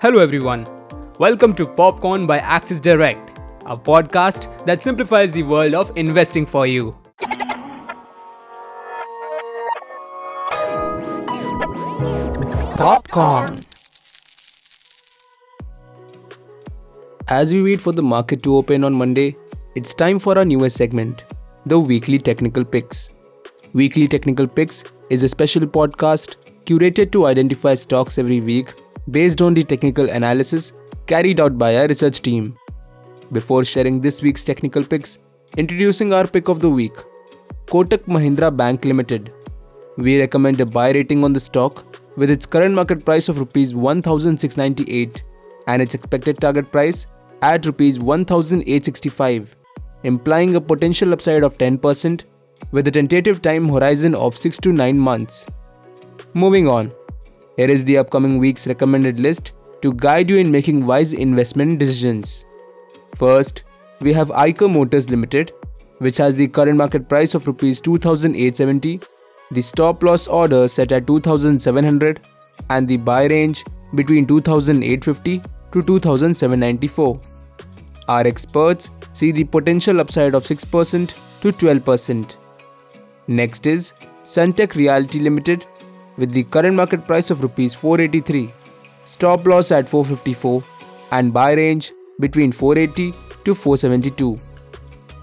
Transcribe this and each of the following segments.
Hello, everyone. Welcome to Popcorn by Axis Direct, a podcast that simplifies the world of investing for you. Popcorn. As we wait for the market to open on Monday, it's time for our newest segment, the Weekly Technical Picks. Weekly Technical Picks is a special podcast curated to identify stocks every week based on the technical analysis carried out by our research team. Before sharing this week's technical picks, introducing our pick of the week Kotak Mahindra Bank Limited. We recommend a buy rating on the stock with its current market price of rupees 1698 and its expected target price at rupees 1865, implying a potential upside of 10% with a tentative time horizon of 6 to 9 months. Moving on, here is the upcoming week's recommended list to guide you in making wise investment decisions. First, we have Eicher Motors Limited, which has the current market price of rupees 2870, the stop loss order set at 2700 and the buy range between 2850 to 2794. Our experts see the potential upside of 6% to 12%. Next is Sunteck Realty Limited with the current market price of rupees 483, stop loss at 454 and buy range between 480 to 472.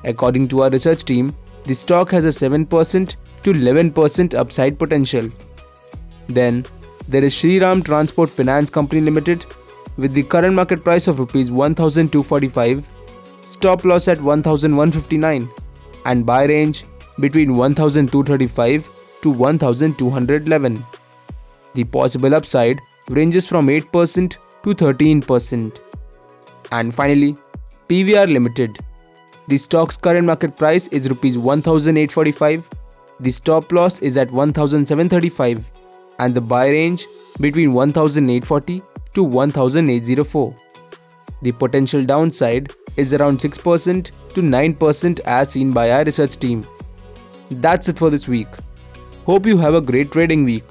According to our research team, the stock has a 7% to 11% upside potential. Then there is Shriram Transport Finance Company Limited with the current market price of rupees 1245, stop loss at 1159 and buy range between 1235 to 1211. The possible upside ranges from 8% to 13%. And finally, PVR Limited. The stock's current market price is rupees 1845. The stop loss is at 1735 and the buy range between 1840 to 1804. The potential downside is around 6% to 9% as seen by our research team. That's it for this week. Hope you have a great trading week.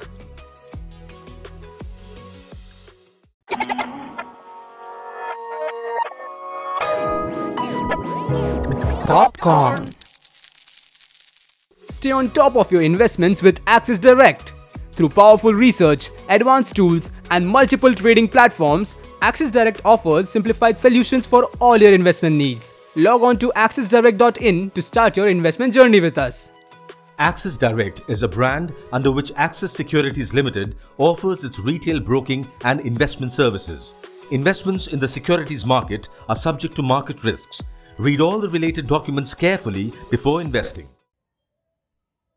Popcorn. Stay on top of your investments with Axis Direct. Through powerful research, advanced tools, and multiple trading platforms, Axis Direct offers simplified solutions for all your investment needs. Log on to axisdirect.in to start your investment journey with us. Axis Direct is a brand under which Axis Securities Limited offers its retail broking and investment services. Investments in the securities market are subject to market risks. Read all the related documents carefully before investing.